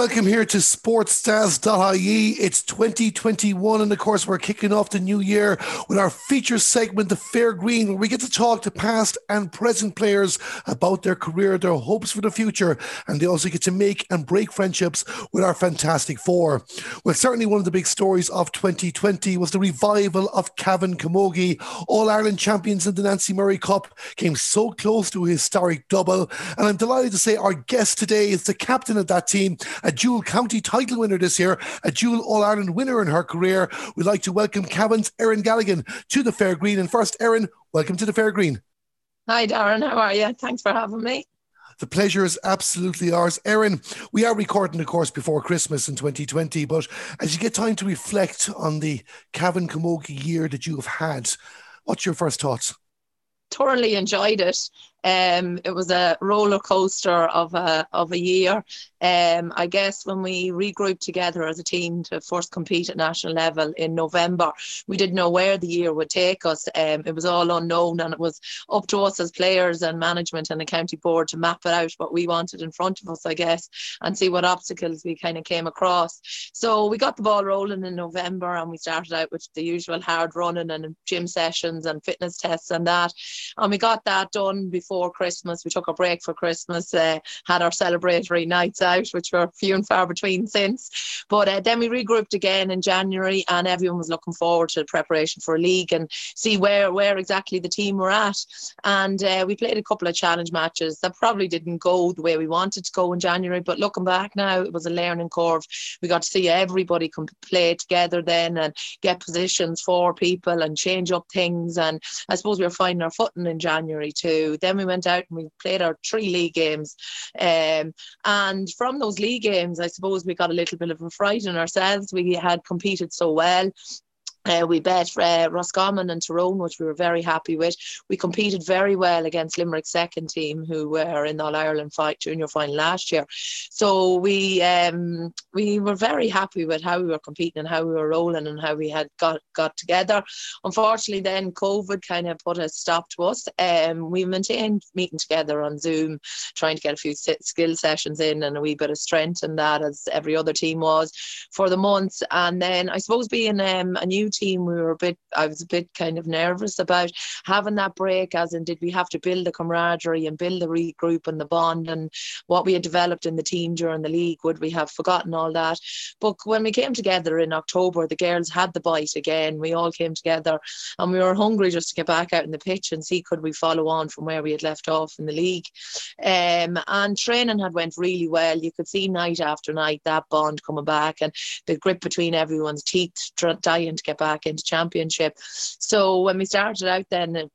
Welcome here to sportsstars.ie. It's 2021 and of course we're kicking off the new year with our feature segment, The Fair Green, where we get to talk to past and present players about their career, their hopes for the future, and they also get to make and break friendships with our Fantastic Four. Well, certainly one of the big stories of 2020 was the revival of Cavan Camogie. All-Ireland champions in the Nancy Murray Cup came so close to a historic double, and I'm delighted to say our guest today is the captain of that team, a dual county title winner this year, a dual All Ireland winner in her career. We'd like to welcome Cavan's Erin Galligan to the Fair Green. And first, Erin, welcome to the Fair Green. Hi, Darren. How are you? Thanks for having me. The pleasure is absolutely ours. Erin, we are recording, of course, before Christmas in 2020, but as you get time to reflect on the Cavan Camogie year that you have had, what's your first thoughts? Thoroughly enjoyed it. Um, it was a roller coaster of a of a year. Um, I guess when we regrouped together as a team to first compete at national level in November, we didn't know where the year would take us. Um, it was all unknown, and it was up to us as players and management and the county board to map it out what we wanted in front of us, I guess, and see what obstacles we kind of came across. So we got the ball rolling in November, and we started out with the usual hard running and gym sessions and fitness tests and that, and we got that done before before Christmas. We took a break for Christmas, uh, had our celebratory nights out, which were few and far between since. But uh, then we regrouped again in January, and everyone was looking forward to the preparation for a league and see where where exactly the team were at. And uh, we played a couple of challenge matches that probably didn't go the way we wanted to go in January. But looking back now, it was a learning curve. We got to see everybody come play together then and get positions for people and change up things. And I suppose we were finding our footing in January too. Then we went out and we played our three league games. Um, and from those league games, I suppose we got a little bit of a fright in ourselves. We had competed so well. Uh, we bet uh, Roscommon and Tyrone, which we were very happy with. We competed very well against Limerick's second team, who were in the All Ireland fight junior final last year. So we um, we were very happy with how we were competing and how we were rolling and how we had got got together. Unfortunately, then COVID kind of put a stop to us. Um, we maintained meeting together on Zoom, trying to get a few skill sessions in and a wee bit of strength and that, as every other team was for the months. And then I suppose being um, a new team, we were a bit, I was a bit kind of nervous about having that break, as in, did we have to build the camaraderie and build the regroup and the bond and what we had developed in the team during the league? Would we have forgotten all that? But when we came together in October, the girls had the bite again. We all came together and we were hungry just to get back out in the pitch and see could we follow on from where we had left off in the league. Um, and training had went really well. You could see night after night that bond coming back and the grip between everyone's teeth dying to get back into championship. So when we started out then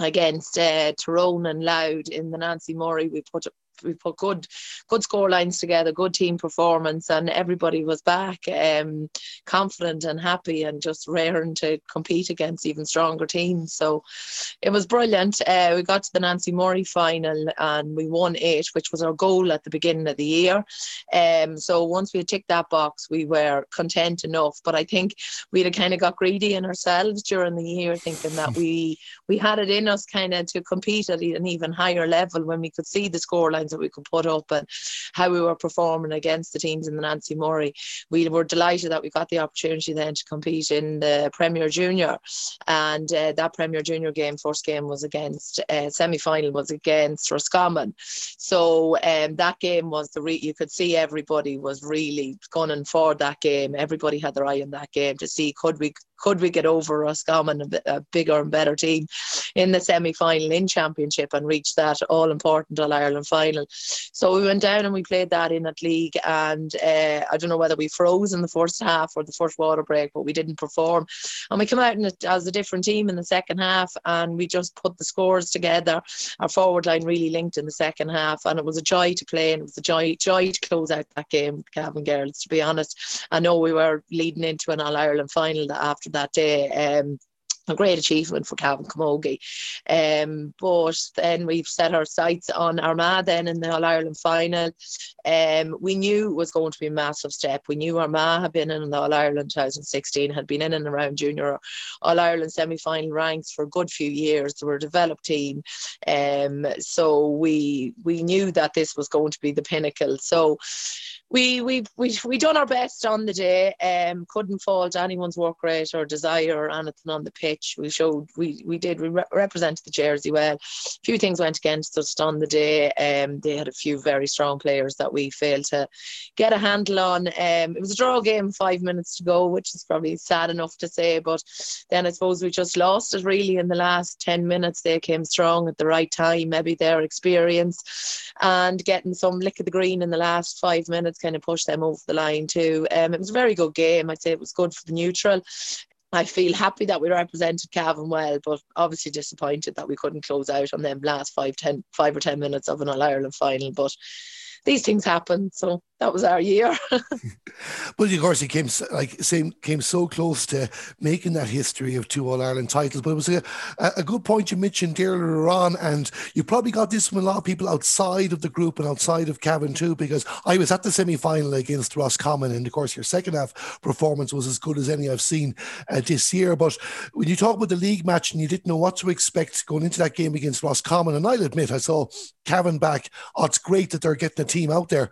against uh, Tyrone and Louth in the Nancy Murray, we put we put good good score lines together, good team performance, and everybody was back um, confident and happy and just raring to compete against even stronger teams. So it was brilliant. Uh, we got to the Nancy Murray final and we won eight, which was our goal at the beginning of the year. Um, so once we had ticked that box, we were content enough. But I think we had kind of got greedy in ourselves during the year, thinking that we we had it in us kind of to compete at an even higher level when we could see the score that we could put up and how we were performing against the teams in the Nancy Murray. We were delighted that we got the opportunity then to compete in the Premier Junior, and uh, that Premier Junior game, first game was against uh, semi final was against Roscommon. So um, that game was the re- you could see everybody was really gunning for that game. Everybody had their eye on that game to see could we could we get over Roscommon, a, a bigger and better team, in the semi final in Championship and reach that all important All Ireland final. So we went down and we played that in at league, and uh, I don't know whether we froze in the first half or the first water break, but we didn't perform. And we come out it as a different team in the second half, and we just put the scores together. Our forward line really linked in the second half, and it was a joy to play, and it was a joy joy to close out that game, Cavan girls. To be honest, I know we were leading into an All Ireland final after that day. Um, a great achievement for Cavan Camogie. Um, but then we've set our sights on Armagh then in the All Ireland final. Um, we knew it was going to be a massive step. We knew Armagh had been in the All Ireland 2016, had been in and around junior All Ireland semi final ranks for a good few years. They were a developed team. Um, so we we knew that this was going to be the pinnacle. So we we we we done our best on the day. Um, couldn't fault anyone's work rate or desire or anything on the pitch. We showed we we did we re- represented the jersey well. A few things went against us on the day. Um, they had a few very strong players that we failed to get a handle on. Um, it was a draw game, five minutes to go, which is probably sad enough to say. But then I suppose we just lost it really in the last ten minutes. They came strong at the right time. Maybe their experience and getting some lick of the green in the last five minutes kind of pushed them over the line too. Um, it was a very good game. I'd say it was good for the neutral. I feel happy that we represented Cavan well, but obviously disappointed that we couldn't close out on them last five, ten, five or ten minutes of an All Ireland final. But these things happen. So that was our year. but of course, he came like same came so close to making that history of two All Ireland titles. But it was a, a good point you mentioned earlier on, and you probably got this from a lot of people outside of the group and outside of Cavan too, because I was at the semi final against Roscommon, and of course, your second half performance was as good as any I've seen uh, this year. But when you talk about the league match and you didn't know what to expect going into that game against Roscommon, and I'll admit I saw Cavan back. Oh, it's great that they're getting a team out there.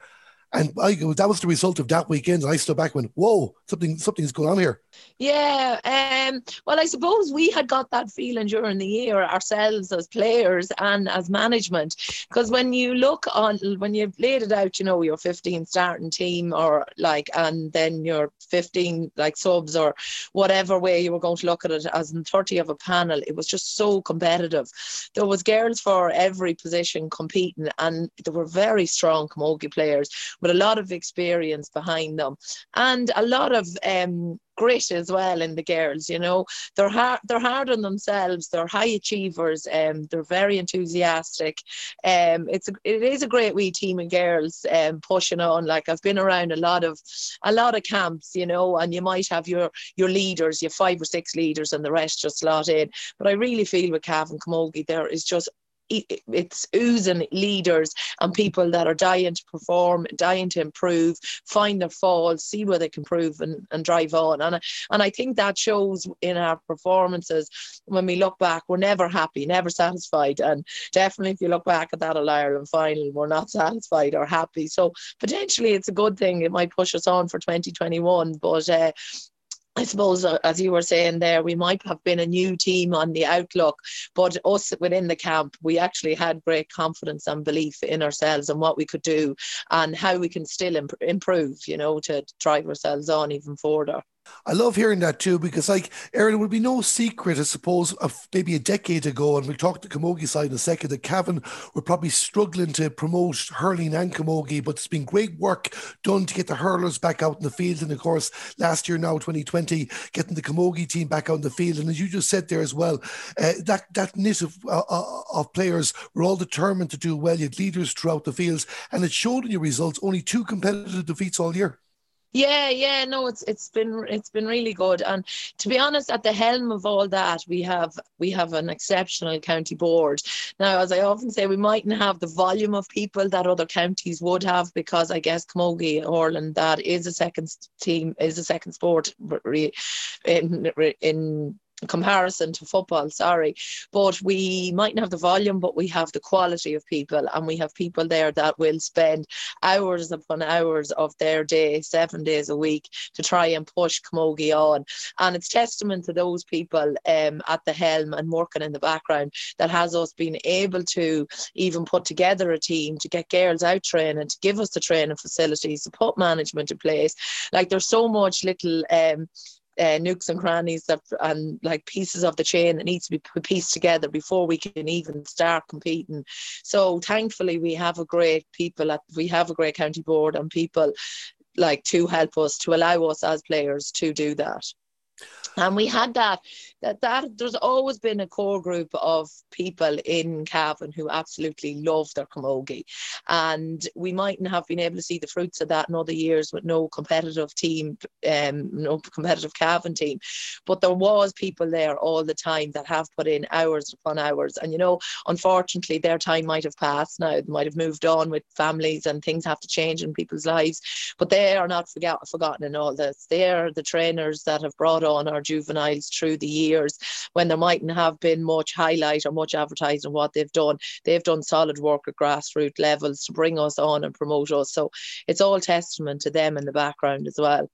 And I, that was the result of that weekend. And I stood back and went, whoa, something something's going on here. Yeah. Um, well, I suppose we had got that feeling during the year ourselves as players and as management. Because when you look on, when you've laid it out, you know, your 15 starting team or like, and then your 15 like subs or whatever way you were going to look at it as in 30 of a panel, it was just so competitive. There was girls for every position competing and there were very strong camogie players with a lot of experience behind them and a lot of um, grit as well in the girls. You know, they're hard. They're hard on themselves. They're high achievers. Um, they're very enthusiastic. Um, it's a, it is a great wee team of girls. Um, pushing on. Like I've been around a lot of a lot of camps. You know, and you might have your your leaders, your five or six leaders, and the rest just slot in. But I really feel with Cavan Camogie, there is just it's oozing leaders and people that are dying to perform, dying to improve, find their faults, see where they can improve and, and drive on. And, and I think that shows in our performances when we look back, we're never happy, never satisfied. And definitely if you look back at that All Ireland final, we're not satisfied or happy. So potentially it's a good thing. It might push us on for 2021. But uh, I suppose, uh, as you were saying there, we might have been a new team on the outlook, but us within the camp, we actually had great confidence and belief in ourselves and what we could do and how we can still imp- improve, you know, to drive ourselves on even further. I love hearing that too because, like, Erin, it would be no secret, I suppose, of maybe a decade ago, and we'll talk the Camogie side in a second, that Cavan were probably struggling to promote hurling and Camogie, but it's been great work done to get the hurlers back out in the field. And of course, last year now, 2020, getting the Camogie team back out in the field. And as you just said there as well, uh, that, that knit of, uh, uh, of players were all determined to do well. You had leaders throughout the fields, and it showed in your results only two competitive defeats all year. Yeah, yeah, no, it's it's been it's been really good, and to be honest, at the helm of all that, we have we have an exceptional county board. Now, as I often say, we mightn't have the volume of people that other counties would have because I guess Camogie, Orland, that is a second team, is a second sport in in comparison to football, sorry. But we mightn't have the volume, but we have the quality of people, and we have people there that will spend hours upon hours of their day, seven days a week, to try and push Camogie on. And it's testament to those people um, at the helm and working in the background that has us been able to even put together a team to get girls out training, to give us the training facilities, to put management in place. Like there's so much little um, uh, nooks and crannies that and like pieces of the chain that needs to be pieced together before we can even start competing. So thankfully we have a great people at we have a great county board and people like to help us to allow us as players to do that. And we had that, that, that there's always been a core group of people in Cavan who absolutely love their camogie. And we mightn't have been able to see the fruits of that in other years with no competitive team, um, no competitive Cavan team. But there was people there all the time that have put in hours upon hours. And, you know, unfortunately, their time might have passed now. They might have moved on with families and things have to change in people's lives. But they are not forget, forgotten in all this. They are the trainers that have brought on our juveniles through the years when there mightn't have been much highlight or much advertising what they've done. They've done solid work at grassroots levels to bring us on and promote us. So it's all testament to them in the background as well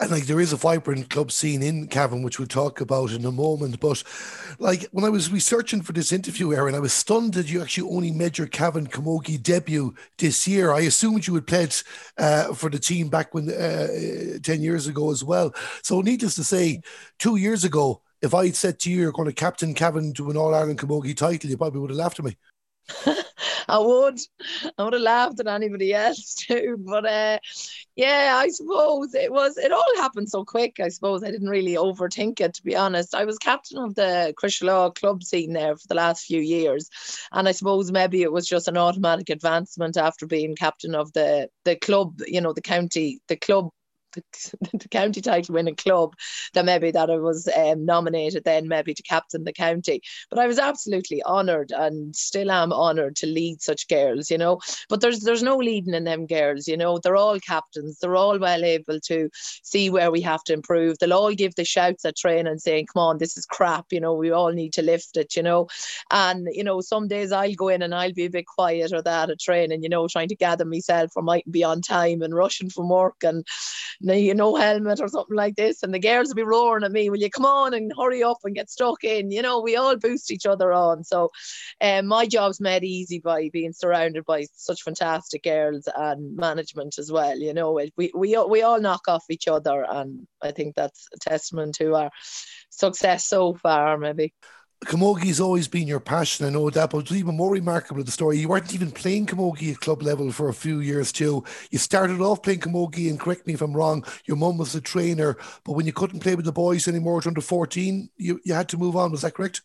and like there is a vibrant club scene in Cavan, which we'll talk about in a moment. But like when I was researching for this interview, Erin, I was stunned that you actually only made your Cavan Camogie debut this year. I assumed you had played uh, for the team back when uh, ten years ago as well. So needless to say, two years ago, if I had said to you you're going to captain Cavan to an All Ireland Camogie title, you probably would have laughed at me. I would. I would have laughed at anybody else too. But uh, yeah, I suppose it was. It all happened so quick. I suppose I didn't really overthink it. To be honest, I was captain of the Law club scene there for the last few years, and I suppose maybe it was just an automatic advancement after being captain of the the club. You know, the county, the club the, the county title winning club that maybe that I was um, nominated then maybe to captain the county. But I was absolutely honoured and still am honoured to lead such girls, you know. But there's there's no leading in them girls, you know. They're all captains. They're all well able to see where we have to improve. They'll all give the shouts at training saying, "Come on, this is crap," you know. We all need to lift it, you know. And you know, some days I'll go in and I'll be a bit quiet or that at training, you know, trying to gather myself or might be on time and rushing from work and you know, helmet or something like this. And the girls will be roaring at me, will you come on and hurry up and get stuck in? You know, we all boost each other on. So um, my job's made easy by being surrounded by such fantastic girls and management as well. You know, we, we, we all knock off each other. And I think that's a testament to our success so far, maybe. Camogie's always been your passion, I know that, but even more remarkable of the story, you weren't even playing Camogie at club level for a few years too. You started off playing Camogie, and correct me if I'm wrong, your mum was a trainer, but when you couldn't play with the boys anymore at under 14, you, you had to move on, was that correct?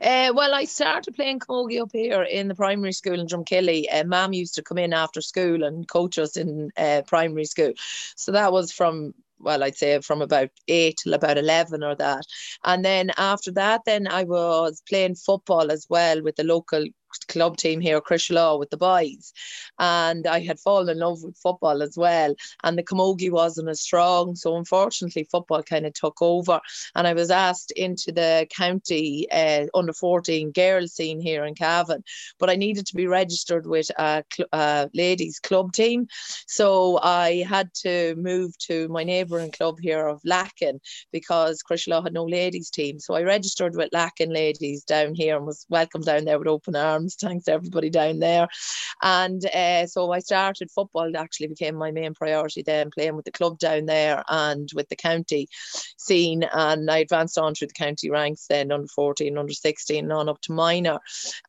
Uh, well, I started playing camogie up here in the primary school in Drumkilly. Uh, Mum used to come in after school and coach us in uh, primary school. So that was from well, I'd say from about eight till about 11 or that. And then after that, then I was playing football as well with the local club team here, Law, with the boys. And I had fallen in love with football as well. And the camogie wasn't as strong. So unfortunately, football kind of took over. And I was asked into the county uh, under 14 girls scene here in Cavan. But I needed to be registered with a, cl- ladies' club team. So I had to move to my neighbouring club here of Lacken because Law had no ladies' team. So I registered with Lacken ladies down here and was welcomed down there with open arms Thanks to everybody down there. And uh, so I started football, it actually became my main priority then, playing with the club down there and with the county scene. And I advanced on through the county ranks then, under 14, under 16, on up to minor.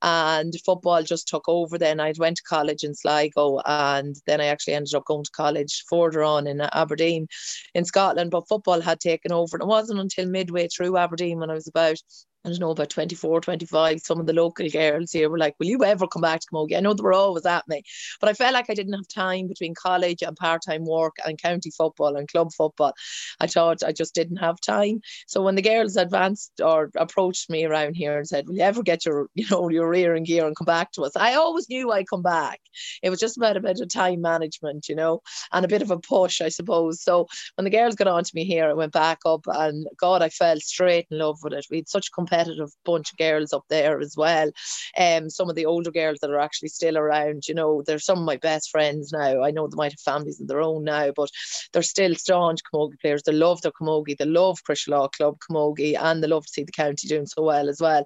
And football just took over then. I went to college in Sligo and then I actually ended up going to college further on in Aberdeen in Scotland. But football had taken over. And it wasn't until midway through Aberdeen when I was about I don't know, about 24, 25, some of the local girls here were like, Will you ever come back to Camogie? I know they were always at me, but I felt like I didn't have time between college and part time work and county football and club football. I thought I just didn't have time. So when the girls advanced or approached me around here and said, Will you ever get your, you know, your rear and gear and come back to us? I always knew I'd come back. It was just about a bit of time management, you know, and a bit of a push, I suppose. So when the girls got on to me here, I went back up and God, I fell straight in love with it. We had such competitive bunch of girls up there as well. Um, some of the older girls that are actually still around, you know, they're some of my best friends now. I know they might have families of their own now, but they're still staunch camogie players. They love their camogie, they love Law Club camogie, and they love to see the county doing so well as well.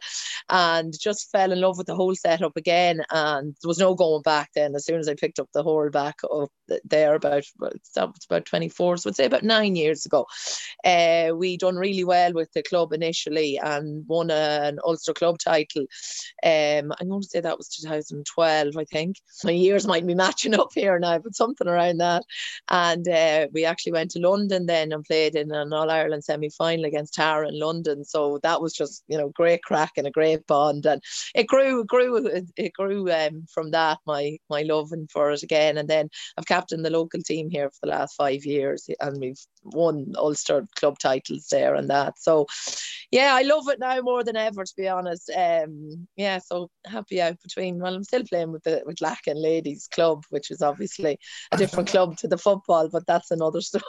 And just fell in love with the whole setup again. And there was no going back then. As soon as I picked up the whole back up there about was about 24, so I'd say about nine years ago. Uh, we done really well with the club initially and won an Ulster club title. Um, I'm going to say that was 2012, I think. My years might be matching up here now, but something around that. And uh, we actually went to London then and played in an All Ireland semi final against Tara in London. So that was just you know great crack and a great bond, and it grew, grew, it grew um, from that my my love for it again. And then I've captained the local team here for the last five years, and we've won Ulster club titles there and that. So, yeah, I love it now more than ever, to be honest. Um, yeah, so happy out between. Well, I'm still playing with the with Lacken Ladies Club, which is obviously a different club to the football, but that's another story.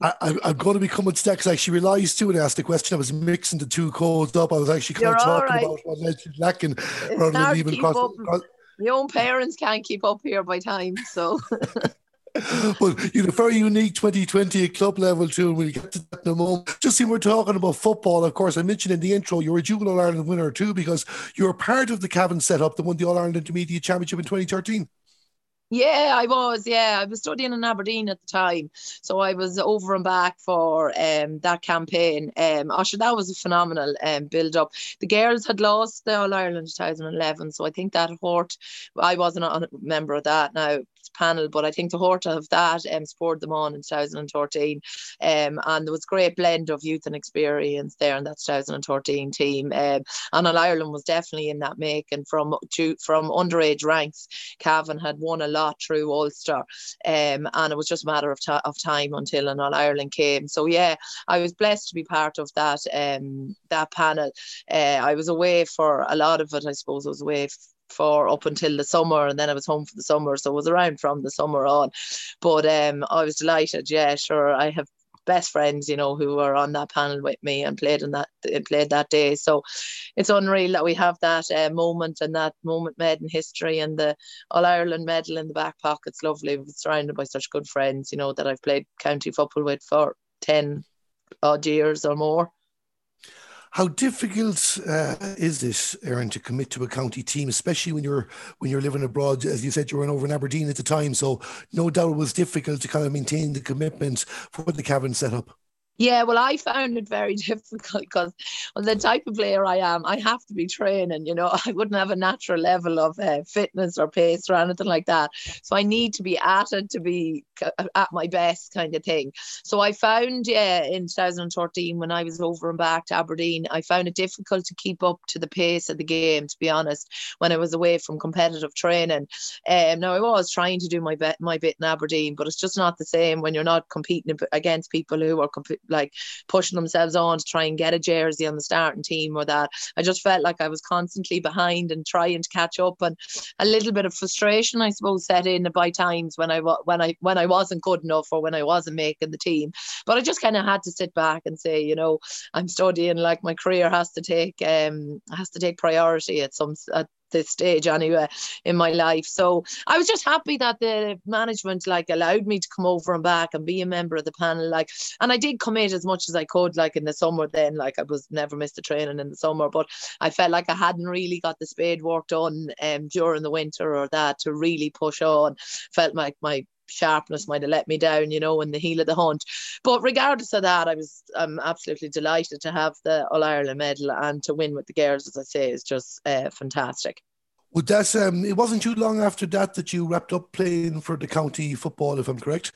I, am going to be coming to that because I actually realised too when I asked the question, I was mixing the two codes up. I was actually kind You're of talking right. about what led to Lacken rather than leaving across. Your own parents can't keep up here by time, so. but you know, very unique 2020 at club level too. We'll get to that in a moment. Just see, we're talking about football. Of course, I mentioned in the intro you're a dual All Ireland winner too because you're part of the Cavan setup that won the All Ireland Intermediate Championship in 2013. Yeah, I was. Yeah, I was studying in Aberdeen at the time, so I was over and back for um, that campaign. Um, oh, that was a phenomenal um, build up. The girls had lost the All Ireland 2011, so I think that hurt. I wasn't a member of that now panel, but I think the Horta of that um, spurred them on in 2013. Um, and there was a great blend of youth and experience there in that 2013 team. Um, and Ireland was definitely in that make. And from to, from underage ranks, Cavan had won a lot through Ulster. Um, and it was just a matter of, of time until an All Ireland came. So yeah, I was blessed to be part of that um, that panel. Uh, I was away for a lot of it. I suppose I was away for up until the summer and then I was home for the summer so I was around from the summer on. But um I was delighted yeah sure I have best friends you know who were on that panel with me and played in that played that day. So it's unreal that we have that uh, moment and that moment made in history and the All Ireland medal in the back pocket. It's lovely. We're surrounded by such good friends you know that I've played county football with for 10 odd years or more how difficult uh, is this, Erin, to commit to a county team, especially when you're when you're living abroad? As you said, you were over in Aberdeen at the time, so no doubt it was difficult to kind of maintain the commitment for the Cavan setup. Yeah, well, I found it very difficult because on the type of player I am, I have to be training. You know, I wouldn't have a natural level of uh, fitness or pace or anything like that. So I need to be at it to be at my best, kind of thing. So I found, yeah, in 2013 when I was over and back to Aberdeen, I found it difficult to keep up to the pace of the game. To be honest, when I was away from competitive training, um, now I was trying to do my bit, my bit in Aberdeen, but it's just not the same when you're not competing against people who are comp- like pushing themselves on to try and get a jersey on the starting team or that. I just felt like I was constantly behind and trying to catch up, and a little bit of frustration, I suppose, set in by times when I when I when I wasn't good enough or when I wasn't making the team. But I just kind of had to sit back and say, you know, I'm studying. Like my career has to take um has to take priority at some at this stage anyway in my life. So I was just happy that the management like allowed me to come over and back and be a member of the panel. Like, and I did commit as much as I could. Like in the summer, then like I was never missed a training in the summer, but I felt like I hadn't really got the spade work done um during the winter or that to really push on. Felt like my sharpness might have let me down, you know, in the heel of the hunt. But regardless of that, I was I'm absolutely delighted to have the All Ireland medal and to win with the girls, as I say, is just uh, fantastic. Well, that's um, it wasn't too long after that that you wrapped up playing for the county football, if I'm correct.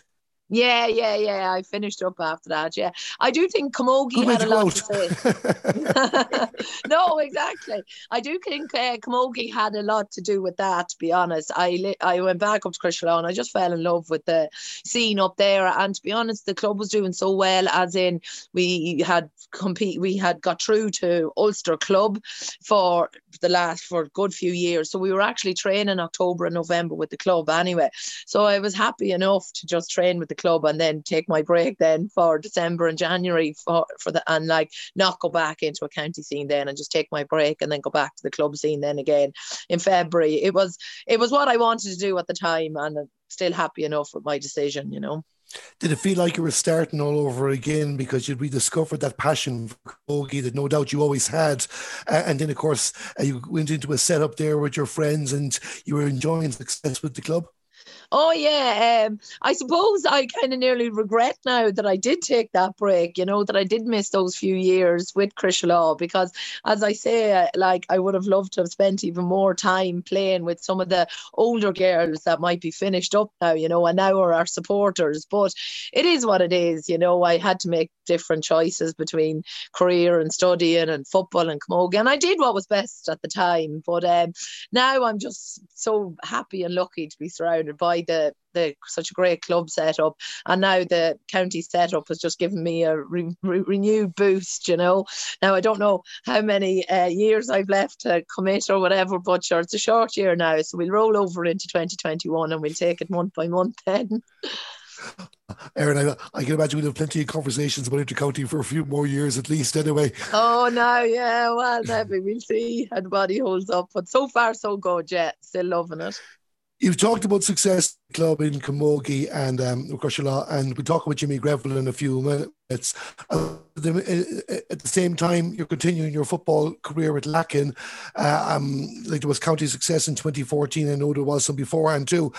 Yeah, yeah, yeah. I finished up after that. Yeah, I do think Camogie had a lot to say. no, exactly. I do think uh, Camogie had a lot to do with that. To be honest, I li- I went back up to Crosserlough I just fell in love with the scene up there. And to be honest, the club was doing so well. As in, we had compete, we had got through to Ulster Club for the last for a good few years. So we were actually training October and November with the club anyway. So I was happy enough to just train with the club and then take my break then for December and January for for the and like not go back into a county scene then and just take my break and then go back to the club scene then again in February. It was it was what I wanted to do at the time and I'm still happy enough with my decision, you know. Did it feel like you were starting all over again because you'd rediscovered that passion for camogie that no doubt you always had? And then, of course, uh, you went into a setup there with your friends and you were enjoying success with the club? Oh yeah, um, I suppose I kind of nearly regret now that I did take that break. You know that I did miss those few years with Law because, as I say, uh, like I would have loved to have spent even more time playing with some of the older girls that might be finished up now. You know, and now are our supporters. But it is what it is. You know, I had to make different choices between career and studying and football and camogie, and I did what was best at the time. But um, now I'm just so happy and lucky to be surrounded by the the such a great club setup, and now the county setup has just given me a re, re, renewed boost. You know, now I don't know how many uh, years I've left to commit or whatever, but sure, it's a short year now, so we'll roll over into 2021 and we'll take it month by month then. Erin, I, I, can imagine we'll have plenty of conversations about intercounty for a few more years at least, anyway. Oh, no, yeah, well, maybe we'll see how the body holds up. But so far, so good, yeah, still loving it. You've talked about success club in Camogie and um, and we talk about Jimmy Greville in a few minutes. Uh, at the same time, you're continuing your football career at Lacken. Uh, um, like there was county success in 2014. I know there was some beforehand too.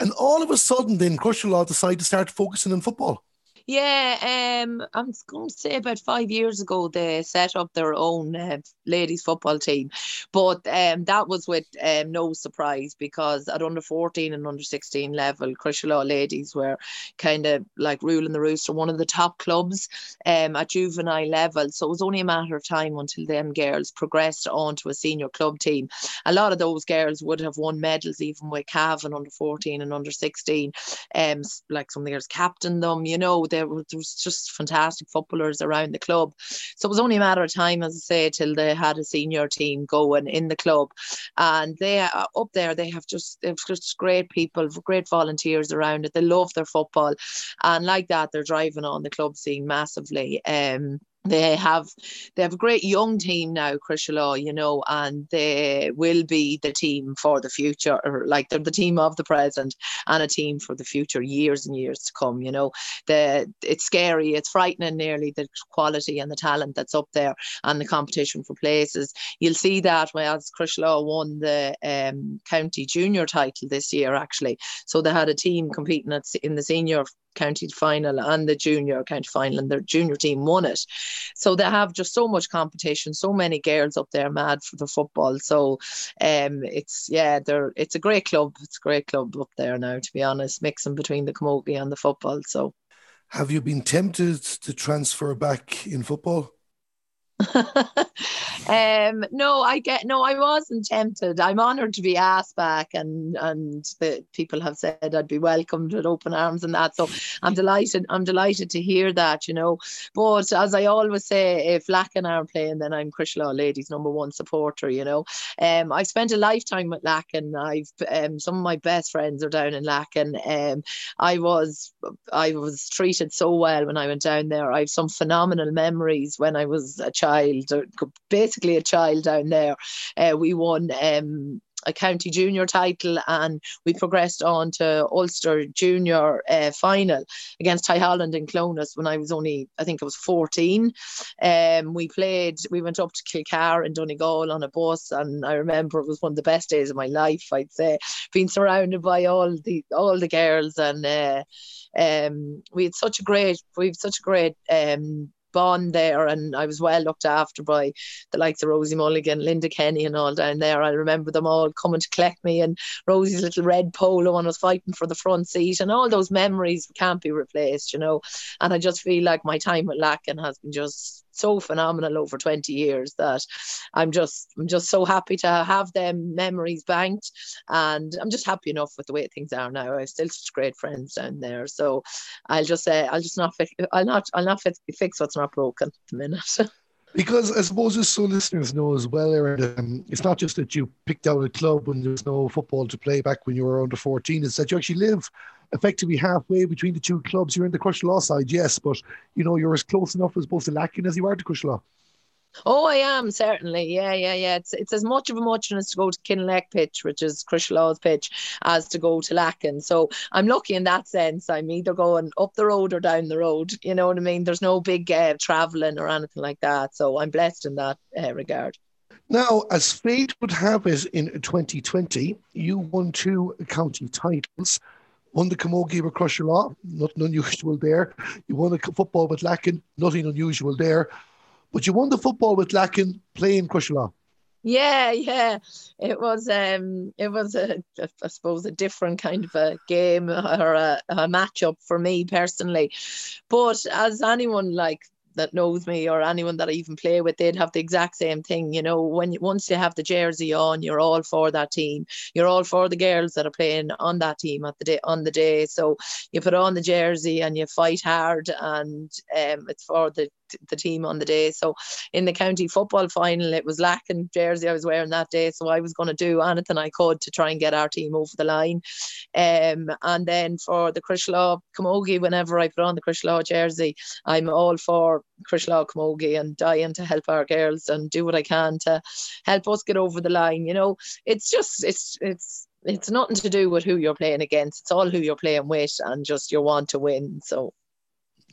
And all of a sudden, then Crosserlough decided to start focusing on football. Yeah, um, I'm going to say about five years ago they set up their own uh, ladies football team, but um, that was with um, no surprise because at under 14 and under 16 level, Law ladies were kind of like ruling the roost rooster, one of the top clubs um, at juvenile level. So it was only a matter of time until them girls progressed on to a senior club team. A lot of those girls would have won medals even with Cavan under 14 and under 16. Um, like some of the girls captained them, you know there was, there was just fantastic footballers around the club. So it was only a matter of time, as I say, till they had a senior team going in the club. And they uh, up there, they have just they've just great people, great volunteers around it. They love their football, and like that, they're driving on the club scene massively. Um, they have they have a great young team now, Law, you know, and they will be the team for the future, or like they're the team of the present and a team for the future, years and years to come. You know, the it's scary, it's frightening, nearly the quality and the talent that's up there and the competition for places. You'll see that as Law won the um, county junior title this year, actually. So they had a team competing at, in the senior county final and the junior county final, and their junior team won it. So they have just so much competition, so many girls up there mad for the football. So um, it's yeah, they're it's a great club. It's a great club up there now, to be honest, mixing between the camogie and the football. So, have you been tempted to transfer back in football? um, no, I get no. I wasn't tempted. I'm honoured to be asked back, and and the people have said I'd be welcomed with open arms and that. So I'm delighted. I'm delighted to hear that. You know, but as I always say, if Lacken aren't playing, then I'm Law ladies' number one supporter. You know, um, I've spent a lifetime with Lacken. I've um, some of my best friends are down in Lacken. Um, I was I was treated so well when I went down there. I have some phenomenal memories when I was a child child, basically a child down there. Uh, we won um, a county junior title and we progressed on to Ulster junior uh, final against High Holland in Clones when I was only I think I was 14 um, we played we went up to Kilcar in Donegal on a bus and I remember it was one of the best days of my life I'd say being surrounded by all the all the girls and uh, um, we had such a great we had such a great um, bond there and I was well looked after by the likes of Rosie Mulligan, Linda Kenny and all down there. I remember them all coming to collect me and Rosie's little red polo and was fighting for the front seat and all those memories can't be replaced, you know. And I just feel like my time with Lacken has been just so phenomenal over 20 years that I'm just I'm just so happy to have them memories banked and I'm just happy enough with the way things are now. I've still such great friends down there. So I'll just say I'll just not fix I'll not I'll not fix what's not broken at the minute. Because I suppose just so listeners know as well, Erin, um, it's not just that you picked out a club when there's no football to play back when you were under 14, it's that you actually live effectively halfway between the two clubs. You're in the Crosserlough side, yes, but you know, you're as close enough as both to Lacken as you are to Crosserlough. Oh, I am certainly. Yeah, yeah, yeah. It's it's as much of a muchness to go to Kilnaleck pitch, which is Law's pitch, as to go to Lacken. So I'm lucky in that sense. I'm either going up the road or down the road. You know what I mean? There's no big uh, traveling or anything like that. So I'm blessed in that uh, regard. Now, as fate would have it, in 2020, you won two county titles won the Camogie with Crosserlough, nothing unusual there. You won the football with Lacken, nothing unusual there. But you won the football with Lacken playing Crosserlough. Yeah, yeah. It was um it was a I suppose a different kind of a game or a, a matchup for me personally. But as anyone like that knows me or anyone that I even play with, they'd have the exact same thing. You know, when once you have the jersey on, you're all for that team. You're all for the girls that are playing on that team at the day on the day. So you put on the jersey and you fight hard, and um, it's for the the team on the day. So in the county football final, it was Lacken jersey I was wearing that day. So I was going to do anything I could to try and get our team over the line. Um, and then for the Crosserlough Camogie, whenever I put on the Crosserlough jersey, I'm all for Crosserlough Camogie and dying to help our girls and do what I can to help us get over the line. You know, it's just it's it's it's nothing to do with who you're playing against. It's all who you're playing with and just you want to win. So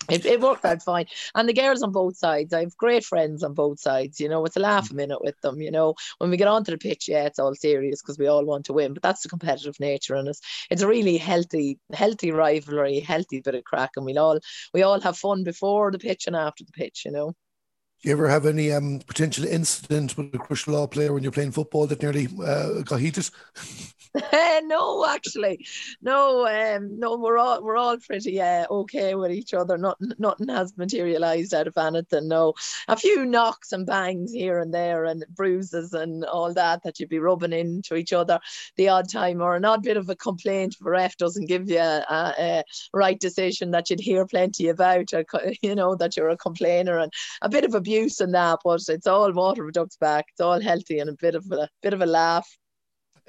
it, it worked out fine. And the girls on both sides, I have great friends on both sides. You know, it's a laugh a minute with them. You know, when we get onto the pitch, yeah, it's all serious because we all want to win. But that's the competitive nature in us. It's a really healthy, healthy rivalry, healthy bit of crack, and we all we all have fun before the pitch and after the pitch. You know. Do you ever have any um, potential incident with a Crosserlough player when you're playing football that nearly uh, got heated? no, actually, no, um, no. We're all we're all pretty uh, okay with each other. Nothing, nothing has materialised out of anything. No, a few knocks and bangs here and there, and bruises and all that that you'd be rubbing into each other the odd time, or an odd bit of a complaint if a ref doesn't give you a, a, a right decision that you'd hear plenty about. Or, you know that you're a complainer and a bit of abuse and that, but it's all water ducks back. It's all healthy and a bit of a bit of a laugh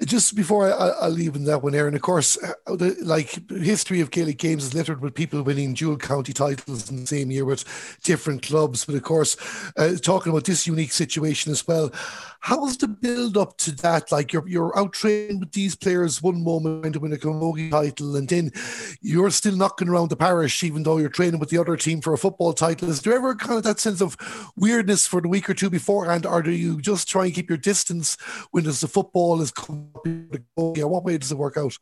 just before I, I leave in that one, Erin, of course, uh, the like history of Gaelic games is littered with people winning dual county titles in the same year with different clubs. But of course, uh, talking about this unique situation as well, how's the build up to that? Like you're you're out training with these players one moment to win a Camogie title, and then you're still knocking around the parish, even though you're training with the other team for a football title. Is there ever kind of that sense of weirdness for the week or two beforehand, or do you just try and keep your distance when the football is coming? What way does it work out?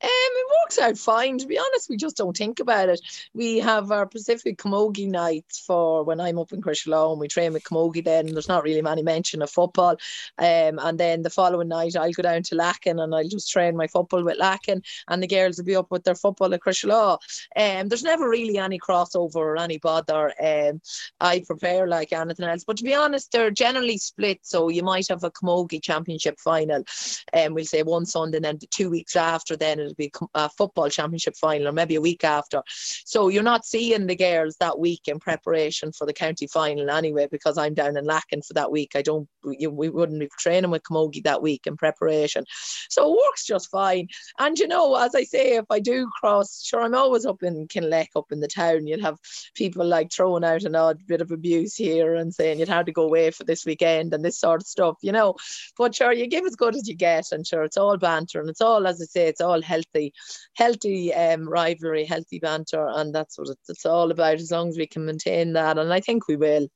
Um, it works out fine. To be honest, we just don't think about it. We have our Pacific Camogie nights for when I'm up in Crosserlough and we train with Camogie then, there's not really many mention of football. Um, and then the following night, I'll go down to Lacken and I'll just train my football with Lacken, and the girls will be up with their football at Crosserlough. Um, there's never really any crossover or any bother. Um, I prepare like anything else. But to be honest, they're generally split. So you might have a Camogie Championship final, and um, we'll say one Sunday, and then two weeks after, then it'll be a football championship final or maybe a week after. So you're not seeing the girls that week in preparation for the county final anyway, because I'm down in Lacken for that week. I don't, we wouldn't be training with Camogie that week in preparation. So it works just fine. And you know, as I say, if I do cross, sure, I'm always up in Kilnaleck, up in the town. You'd have people like throwing out an odd bit of abuse here and saying you'd have to go away for this weekend and this sort of stuff, you know. But sure, you give as good as you get, and sure, it's all banter and it's all, as I say, it's all healthy, healthy um, rivalry, healthy banter, and that's what it's, it's all about. As long as we can maintain that, and I think we will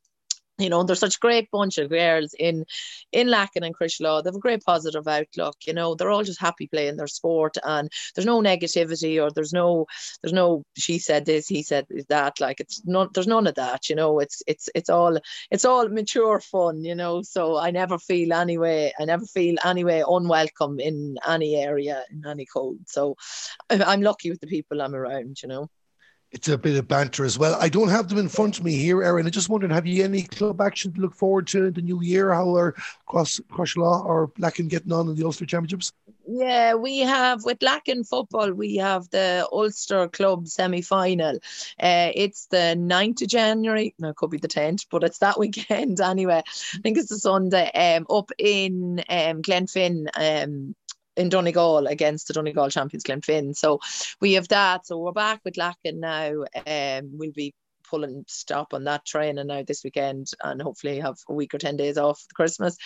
you know, there's such a great bunch of girls in in Lacken and Crosserlough. They have a great positive outlook. You know, they're all just happy playing their sport, and there's no negativity or there's no there's no she said this, he said that. Like it's not there's none of that. You know, it's it's it's all it's all mature fun. You know, so I never feel anyway I never feel anyway unwelcome in any area in any code. So I'm lucky with the people I'm around. You know it's a bit of banter as well. I don't have them in front of me here, Erin. I just wondering, have you any club action to look forward to in the new year? How are Cross Crosserlough or Lacken getting on in the Ulster Championships? Yeah, we have with Lacken football, we have the Ulster Club semi final. Uh, it's the 9th of January. No, it could be the 10th, but it's that weekend anyway. I think it's the Sunday um, up in um, Glenfin. Um, in Donegal against the Donegal champions Glenfin. So we have that. So we're back with Lacken now. Um, we'll be pulling stop on that train and now this weekend and hopefully have a week or 10 days off Christmas.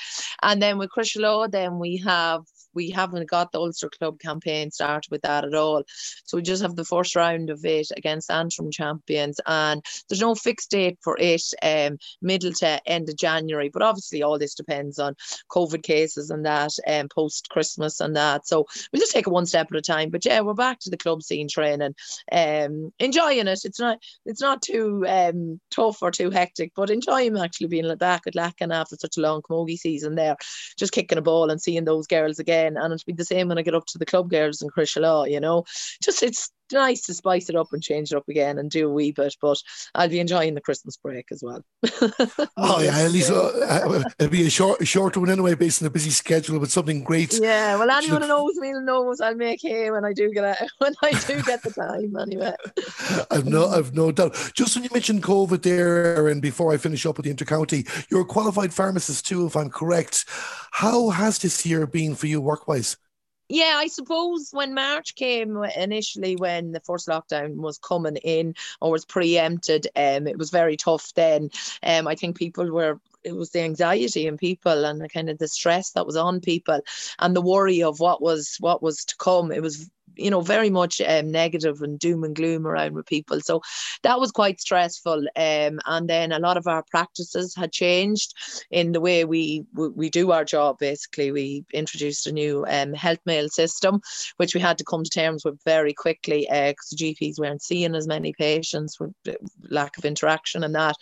And then with Law, then we have we haven't got the Ulster Club campaign started with that at all. So we just have the first round of it against Antrim champions, and there's no fixed date for it, um, middle to end of January. But obviously, all this depends on COVID cases and that, um, post Christmas and that. So we'll just take it one step at a time. But yeah, we're back to the club scene training, um, enjoying it. It's not it's not too um tough or too hectic, but enjoying actually being back at Lacken after such a long camogie season there, just kicking a ball and seeing those girls again again. And it'll be the same when I get up to the club girls in Crosserlough, you know. Just it's nice to spice it up and change it up again and do a wee bit, but I'll be enjoying the Christmas break as well. oh yeah, at least uh, it'll be a short, short one anyway, based on a busy schedule, but something great. Yeah, well, anyone who knows me knows I'll make hay when I do get out, when I do get the time. Anyway, I've no, I've no doubt. Just when you mentioned COVID there, and before I finish up with the intercounty, you're a qualified pharmacist too, if I'm correct. How has this year been for you work-wise? Yeah, I suppose when March came initially, when the first lockdown was coming in or was preempted, um, it was very tough then. Um, I think people were it was the anxiety in people and the kind of the stress that was on people and the worry of what was what was to come. It was you know, very much um, negative and doom and gloom around with people. So that was quite stressful. Um, and then a lot of our practices had changed in the way we we do our job. Basically, we introduced a new um, health mail system, which we had to come to terms with very quickly because uh, GPs weren't seeing as many patients with lack of interaction and that.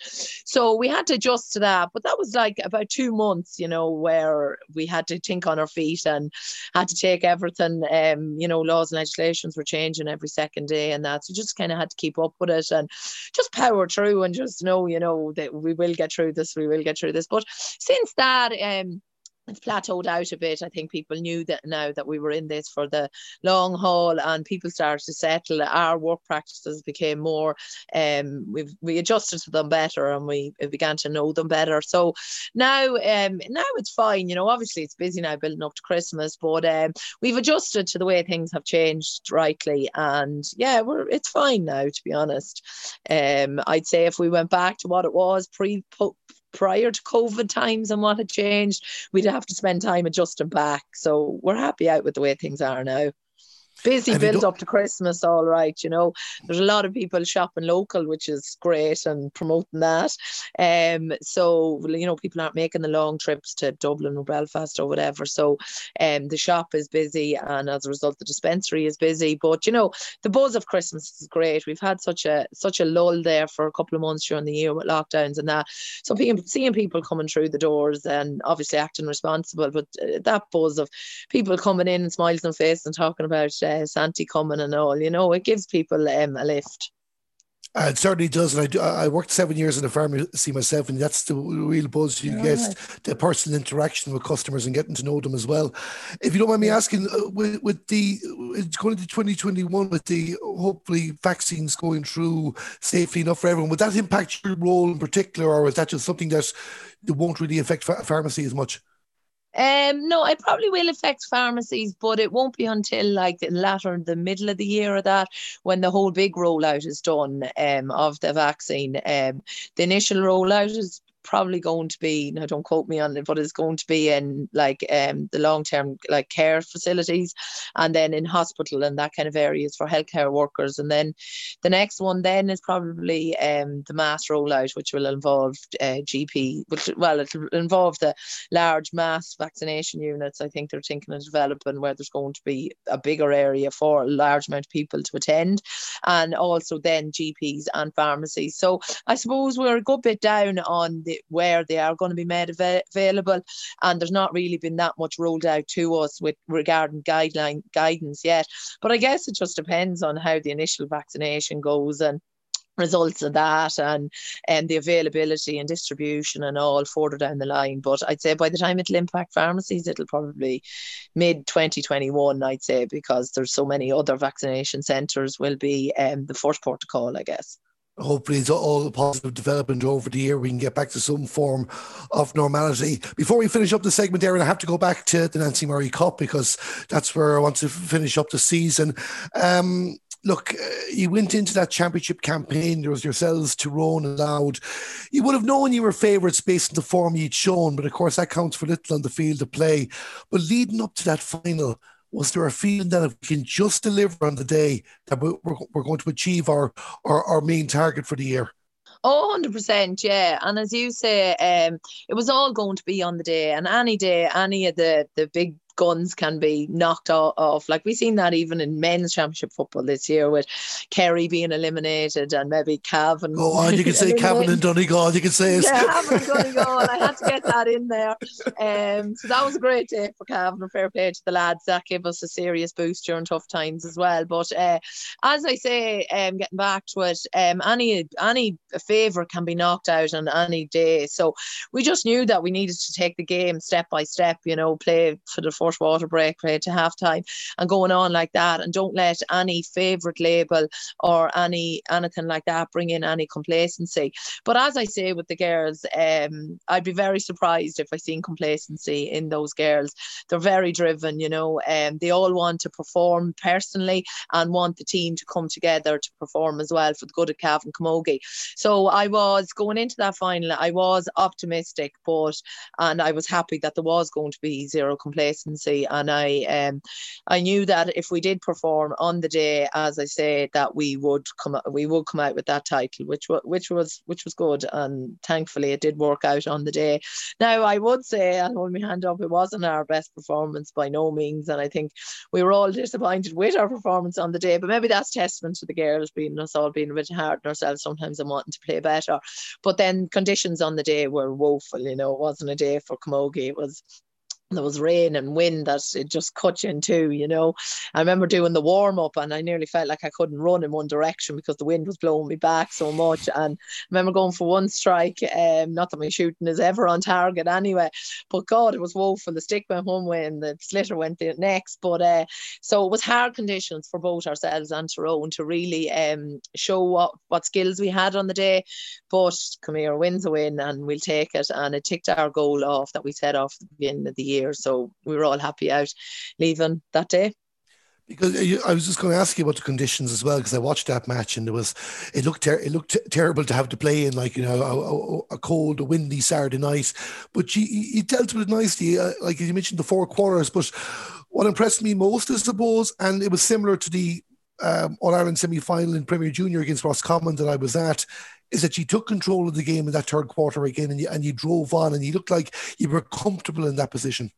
So we had to adjust to that. But that was like about two months, you know, where we had to think on our feet and had to take everything, um, you know, laws and legislations were changing every second day and that. So just kind of had to keep up with it and just power through and just know, you know, that we will get through this, we will get through this. But since that, um, it's plateaued out a bit. I think people knew that now that we were in this for the long haul and people started to settle. Our work practices became more, um, we we adjusted to them better and we, we began to know them better. So now, um, now it's fine. You know, obviously it's busy now building up to Christmas, but um, we've adjusted to the way things have changed rightly. And yeah, we're it's fine now, to be honest. Um, I'd say if we went back to what it was pre prior to COVID times and what had changed, we'd have to spend time adjusting back. So we're happy out with the way things are now busy build up to Christmas, all right. You know, there's a lot of people shopping local, which is great and promoting that. Um, so you know, people aren't making the long trips to Dublin or Belfast or whatever. So, um, the shop is busy, and as a result, the dispensary is busy. But you know, the buzz of Christmas is great. We've had such a such a lull there for a couple of months during the year with lockdowns and that. So, being, seeing people coming through the doors and obviously acting responsible, but uh, that buzz of people coming in and smiles on face and talking about. Uh, uh, Santi coming and all. You know, it gives people um, a lift. Uh, it certainly does, and I do, I worked seven years in a pharmacy myself, and that's the real buzz you get right. the personal interaction with customers and getting to know them as well. If you don't mind me asking, uh, with, with the it's going into twenty twenty one with the hopefully vaccines going through safely enough for everyone, would that impact your role in particular, or is that just something that won't really affect pharmacy as much? Um, no, it probably will affect pharmacies, but it won't be until like the latter, the middle of the year or that, when the whole big rollout is done um, of the vaccine. Um, the initial rollout is probably going to be now don't quote me on it but it's going to be in like um the long term like care facilities and then in hospital and that kind of areas for healthcare workers. And then the next one then is probably um the mass rollout which will involve uh, GP which well it'll involve the large mass vaccination units I think they're thinking of developing where there's going to be a bigger area for a large amount of people to attend and also then GPs and pharmacies. So I suppose we're a good bit down on the where they are going to be made av- available. And there's not really been that much rolled out to us with regarding guideline guidance yet. But I guess it just depends on how the initial vaccination goes and results of that and and the availability and distribution and all further down the line but i'd say by the time it'll impact pharmacies it'll probably mid 2021 i'd say because there's so many other vaccination centres will be um, the first port to call i guess hopefully it's all positive development over the year. We can get back to some form of normality. Before we finish up the segment, Erin, I have to go back to the Nancy Murray Cup because that's where I want to finish up the season. Um, look, uh, you went into that championship campaign. There was yourselves, Tyrone and Louth. You would have known you were favourites based on the form you'd shown, but of course that counts for little on the field of play. But leading up to that final, was there a feeling that if we can just deliver on the day, that we're, we're going to achieve our, our, our main target for the year? Oh, 100%, yeah. And as you say, um, it was all going to be on the day. And any day, any of the, the big guns can be knocked off. Like we've seen that even in men's championship football this year with Kerry being eliminated and maybe Cavan. Oh, and you can say Cavan and Donegal. You can say it. Yeah, Cavan and Donegal. I had to get that in there. Um, so that was a great day for Cavan. And fair play to the lads. That gave us a serious boost during tough times as well. But uh, as I say, um, getting back to it, um, any any favourite can be knocked out on any day. So we just knew that we needed to take the game step by step. You know, play for the water break right to half time and going on like that. And don't let any favourite label or any anything like that bring in any complacency. But as I say with the girls um, I'd be very surprised if I seen complacency in those girls. They're very driven you know and um, they all want to perform personally and want the team to come together to perform as well for the good of Cavan Camogie. So I was going into that final I was optimistic but and I was happy that there was going to be zero complacency and I um I knew that if we did perform on the day, as I say, that we would come we would come out with that title, which was which was which was good, and thankfully it did work out on the day. Now I would say, I'll hold my hand up, it wasn't our best performance by no means, and I think we were all disappointed with our performance on the day. But maybe that's testament to the girls being us all being a bit hard on ourselves sometimes and wanting to play better. But then conditions on the day were woeful. You know, it wasn't a day for Camogie. It was there was rain and wind that it just cut you in two, you know. I remember doing the warm up and I nearly felt like I couldn't run in one direction because the wind was blowing me back so much. And I remember going for one strike, um, not that my shooting is ever on target anyway, but God, it was woeful. The stick went one way and the sliotar went the next. But uh, so it was hard conditions for both ourselves and Tyrone to really um, show what, what skills we had on the day. But come here, wins a win and we'll take it. And it ticked our goal off that we set off the beginning of the year. So we were all happy out leaving that day. Because I was just going to ask you about the conditions as well, because I watched that match and it was, it looked ter- it looked terrible to have to play in like you know a, a, cold, windy Saturday night, but you you dealt with it nicely, uh, like you mentioned the four quarters. But what impressed me most, I suppose, and it was similar to the um, All Ireland semi final in Premier Junior against Roscommon that I was at, is that you took control of the game in that third quarter again and you, and you drove on and you looked like you were comfortable in that position.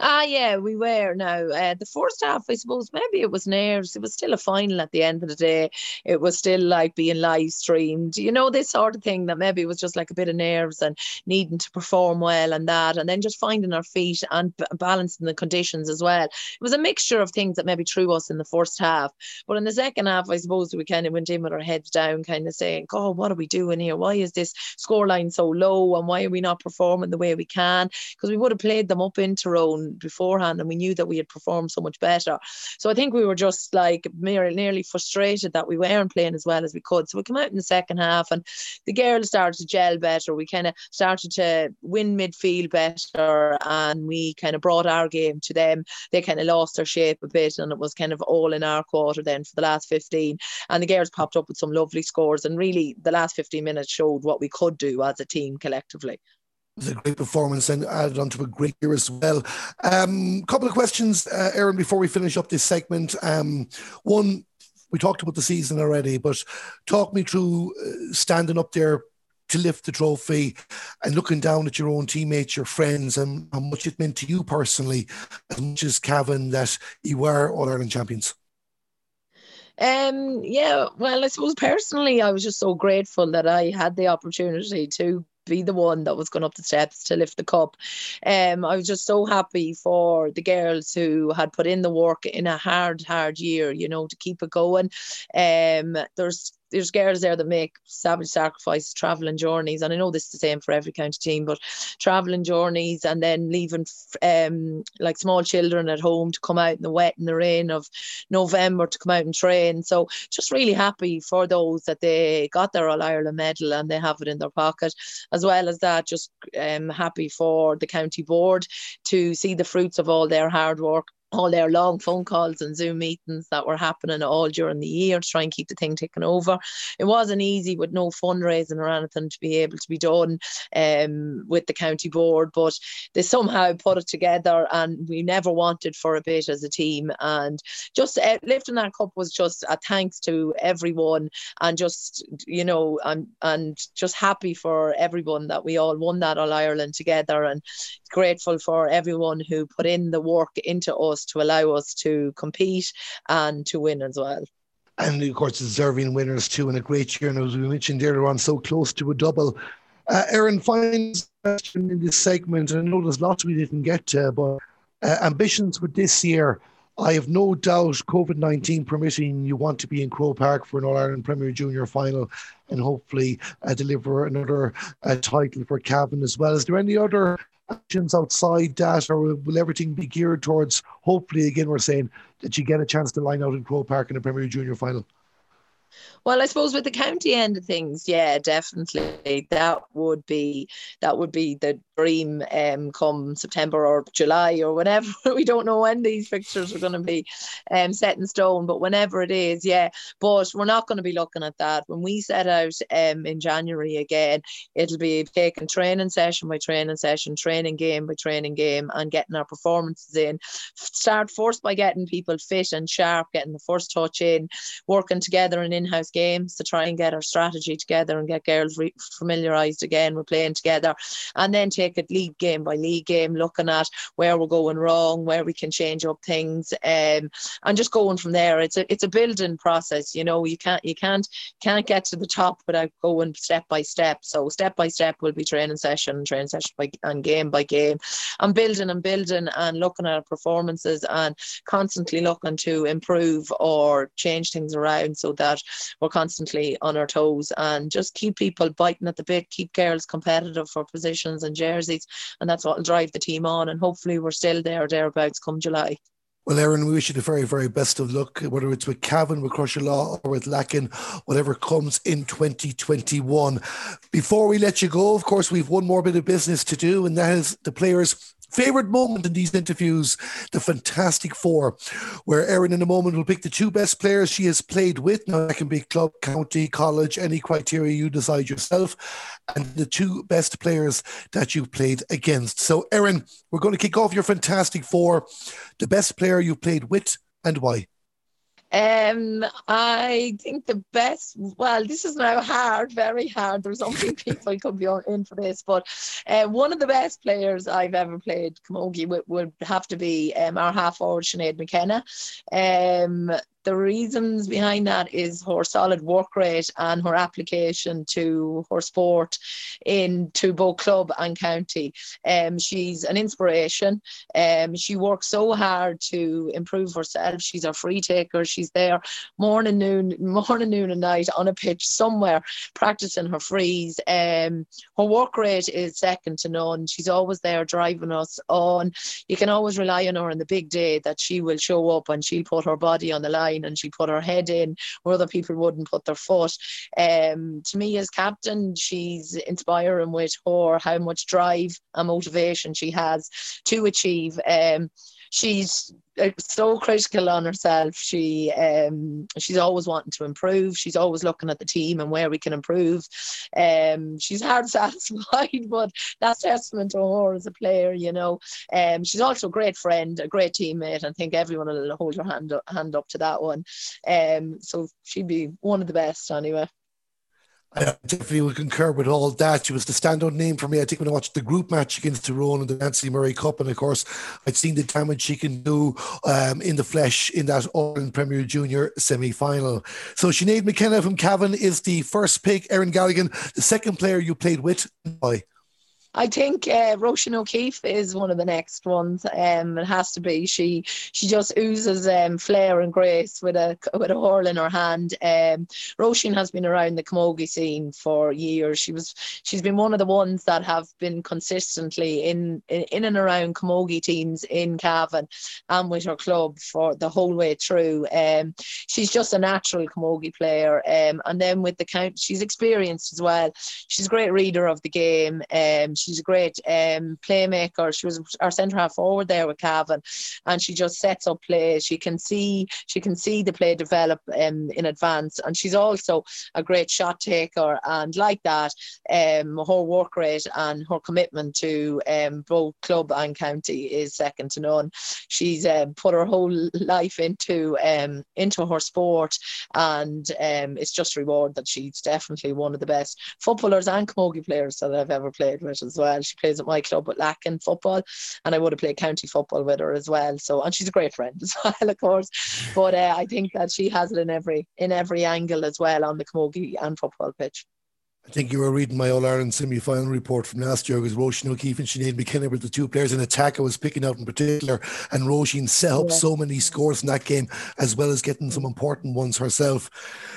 Ah, yeah, we were now. Uh, the first half, I suppose, maybe it was nerves. It was still a final at the end of the day. It was still like being live streamed, you know, this sort of thing that maybe was just like a bit of nerves and needing to perform well and that, and then just finding our feet and b- balancing the conditions as well. It was a mixture of things that maybe threw us in the first half. But in the second half, I suppose we kind of went in with our heads down, kind of saying, God, what are we doing here? Why is this scoreline so low? And why are we not performing the way we can? Because we would have played them up into own beforehand and we knew that we had performed so much better. So I think we were just like nearly, nearly frustrated that we weren't playing as well as we could. So we came out in the second half and the girls started to gel better. We kind of started to win midfield better and we kind of brought our game to them. They kind of lost their shape a bit and it was kind of all in our quarter then for the last 15. And the girls popped up with some lovely scores and really the last 15 minutes showed what we could do as a team collectively was a great performance and added on to a great year as well. A um, couple of questions, uh, Erin, before we finish up this segment. Um, one, we talked about the season already, but talk me through uh, standing up there to lift the trophy and looking down at your own teammates, your friends, and how much it meant to you personally, as much as Cavan that you were All Ireland champions. Um, yeah, well, I suppose personally, I was just so grateful that I had the opportunity to be the one that was going up the steps to lift the cup. Um, I was just so happy for the girls who had put in the work in a hard, hard year, you know, to keep it going. Um, there's there's girls there that make savage sacrifices, traveling journeys, and I know this is the same for every county team, but traveling journeys and then leaving um, like small children at home to come out in the wet and the rain of November to come out and train. So just really happy for those that they got their All Ireland medal and they have it in their pocket. As well as that, just um, happy for the county board to see the fruits of all their hard work all their long phone calls and Zoom meetings that were happening all during the year to try and keep the thing ticking over. It wasn't easy with no fundraising or anything to be able to be done um, with the county board, but they somehow put it together and we never wanted for a bit as a team. And just uh, lifting that cup was just a thanks to everyone and just, you know, and, and just happy for everyone that we all won that All Ireland together and grateful for everyone who put in the work into us to allow us to compete and to win as well. And of course, deserving winners too, and a great year. And as we mentioned earlier on, so close to a double. Uh, Erin, finds question in this segment, and I know there's lots we didn't get to, but uh, ambitions for this year. I have no doubt, COVID 19 permitting, you want to be in Croke Park for an All Ireland Premier Junior final and hopefully uh, deliver another uh, title for Cavan as well. Is there any other actions outside that, or will everything be geared towards hopefully, again, we're saying that you get a chance to line out in Croke Park in a Premier Junior final? Well, I suppose with the county end of things, yeah, definitely that would be that would be the dream um, come September or July or whenever. we don't know when these fixtures are going to be um, set in stone, but whenever it is, yeah. But we're not going to be looking at that. When we set out um, in January again, it'll be taking training session by training session, training game by training game, and getting our performances in. Start first by getting people fit and sharp, getting the first touch in, working together in in-house games to try and get our strategy together and get girls re- familiarised again with playing together, and then take it league game by league game, looking at where we're going wrong, where we can change up things, um, and just going from there. It's a it's a building process. You know, you can't you can't can't get to the top without going step by step. So step by step will be training session, training session by and game by game, and building and building and looking at our performances and constantly looking to improve or change things around so that we're constantly on our toes and just keep people biting at the bit, keep girls competitive for positions and jerseys, and that's what will drive the team on. And hopefully, we're still there thereabouts come July. Well, Erin, we wish you the very, very best of luck, whether it's with Cavan, with Crosserlough, or with Lacken, whatever comes in 2021. Before we let you go, of course, we've one more bit of business to do, and that is the players' favorite moment in these interviews, the Fantastic Four, where Erin in a moment will pick the two best players she has played with. Now, that can be club, county, college, any criteria you decide yourself, and the two best players that you've played against. So, Erin, we're going to kick off your Fantastic Four. The best player you've played with and why? Um, I think the best. Well, this is now hard, very hard. There's only people could be in for this, but uh, one of the best players I've ever played camogie would, would have to be um, our half forward Sinead McKenna. Um, the reasons behind that is her solid work rate and her application to her sport into both club and county. Um, she's an inspiration. Um, she works so hard to improve herself. She's a free taker. She's there morning, noon, morning, noon, and night on a pitch somewhere practicing her frees. Um, her work rate is second to none. She's always there driving us on. You can always rely on her on the big day that she will show up and she'll put her body on the line line and she put her head in where other people wouldn't put their foot. Um, to me, as captain, she's inspiring with her how much drive and motivation she has to achieve. Um, she's so critical on herself. She um, she's always wanting to improve. She's always looking at the team and where we can improve. Um, she's hard satisfied, but that's testament to her as a player. You know, um, she's also a great friend, a great teammate. I think everyone will hold her hand hand up to that one. Um, so she'd be one of the best anyway. I definitely would concur with all that. She was the standout name for me. I think when I watched the group match against Tyrone in the Nancy Murray Cup, and of course, I'd seen the damage she can do um, in the flesh in that Ireland Premier Junior semi final. So Sinead McKenna from Cavan is the first pick. Erin Galligan, the second player you played with. Why? I think uh, Roisin O'Keefe is one of the next ones. Um, it has to be. She she just oozes um, flair and grace with a with a hurl in her hand. Um, Roisin has been around the camogie scene for years. She was she's been one of the ones that have been consistently in in, in and around camogie teams in Cavan and with her club for the whole way through. Um, she's just a natural camogie player. Um, and then with the count, she's experienced as well. She's a great reader of the game. Um, she's a great um, playmaker. She was our centre half forward there with Cavan, and she just sets up plays. She can see she can see the play develop um, in advance, and she's also a great shot taker. And like that, um, her work rate and her commitment to um, both club and county is second to none. She's um, put her whole life into um, into her sport, and um, it's just reward that she's definitely one of the best footballers and camogie players that I've ever played with as well. She plays at my club at Lacken football, and I would have played county football with her as well. So, and she's a great friend as well, of course. But uh, I think that she has it in every in every angle as well on the camogie and football pitch. I think you were reading my All Ireland semi final report from last year because Roisin O'Keefe and Sinead McKenna were the two players in attack I was picking out in particular. And Roisin set up yeah. so many scores in that game, as well as getting some important ones herself.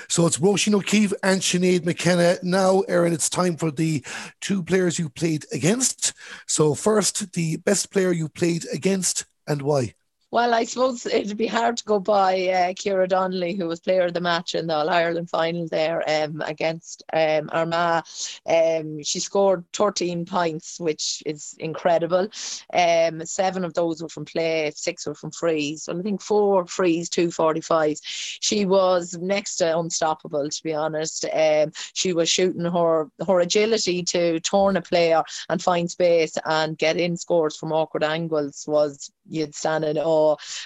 So it's Roisin O'Keefe and Sinead McKenna. Now, Erin, it's time for the two players you played against. So, first, the best player you played against and why? Well, I suppose it'd be hard to go by uh, Kira Donnelly, who was player of the match in the All Ireland final there um, against um, Armagh. Um, she scored 13 points, which is incredible. Um, seven of those were from play, six were from frees. So I think four frees, two 45s. She was next to unstoppable, to be honest. Um, she was shooting her her agility to turn a player and find space and get in scores from awkward angles was you'd stand in awe.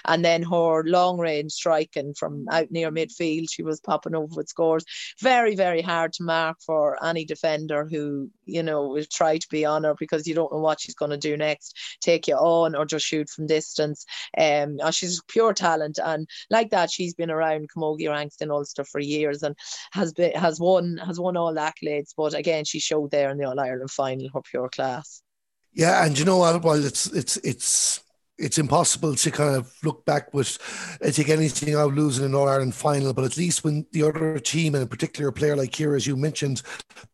And then her long range striking from out near midfield, she was popping over with scores. Very, very hard to mark for any defender who, you know, will try to be on her because you don't know what she's going to do next, take you on or just shoot from distance. Um, uh, she's pure talent. And like that, she's been around Camogie ranks in Ulster for years and has been, has won, has won all accolades. But again, she showed there in the All Ireland final her pure class. Yeah, and you know what? Well, it's it's it's it's impossible to kind of look back with uh, take anything out losing an All Ireland final, but at least when the other team and a particular player like Kira, as you mentioned,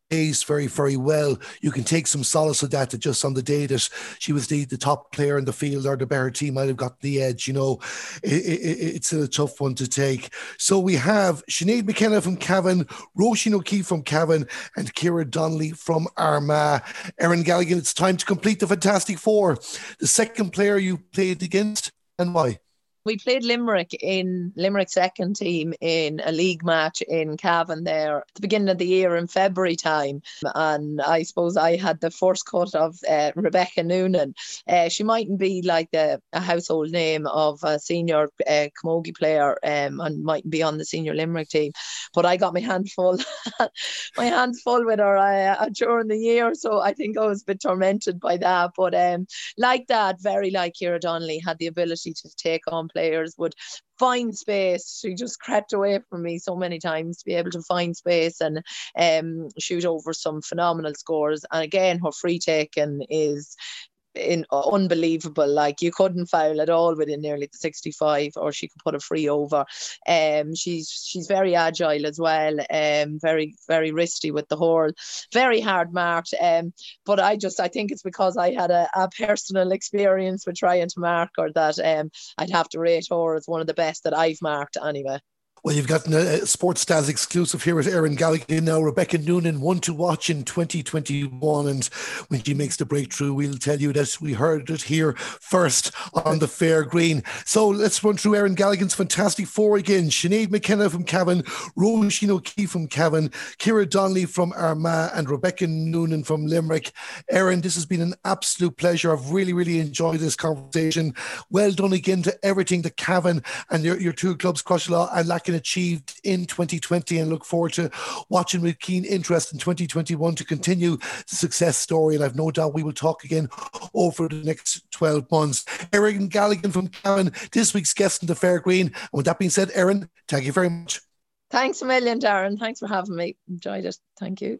plays very, very well. You can take some solace of that, that just on the day that she was the, the top player in the field or the better team might have got the edge. You know, it, it, it's a tough one to take. So we have Sinead McKenna from Cavan, Roisin O'Keefe from Cavan, and Kira Donnelly from Armagh. Erin Galligan, it's time to complete the Fantastic Four. The second player you played against and why? We played Limerick in Limerick second team in a league match in Cavan there at the beginning of the year in February time. And I suppose I had the first cut of uh, Rebecca Noonan. Uh, she mightn't be like the, a household name of a senior uh, camogie player um, and mightn't be on the senior Limerick team, but I got my hand full, my hands full with her uh, during the year. So I think I was a bit tormented by that. But um, like that, very like Kira Donnelly, had the ability to take on players would find space. She just crept away from me so many times to be able to find space and um, shoot over some phenomenal scores. And again, her free taking is in unbelievable. Like you couldn't foul at all within nearly the 65, or she could put a free over. Um, she's she's very agile as well. Um, very very wristy with the hurl. Very hard marked. Um, but I just I think it's because I had a, a personal experience with trying to mark or that um I'd have to rate her as one of the best that I've marked anyway. Well, you've got a Sports Stats exclusive here with Erin Galligan now. Rebecca Noonan, one to watch in 2021. And when she makes the breakthrough, we'll tell you that we heard it here first on the fair green. So let's run through Erin Galligan's fantastic four again. Sinead McKenna from Cavan, Roisin O'Keefe from Cavan, Kira Donnelly from Armagh, and Rebecca Noonan from Limerick. Erin, this has been an absolute pleasure. I've really, really enjoyed this conversation. Well done again to everything that Cavan and your, your two clubs, Crosserlough and Lacken, achieved in 2020 and look forward to watching with keen interest in 2021 to continue the success story. And I've no doubt we will talk again over the next 12 months. Erin Galligan from Cavan, this week's guest in the Fair Green. And with that being said, Erin, thank you very much. Thanks a million, Darren. Thanks for having me. Enjoyed it. Thank you.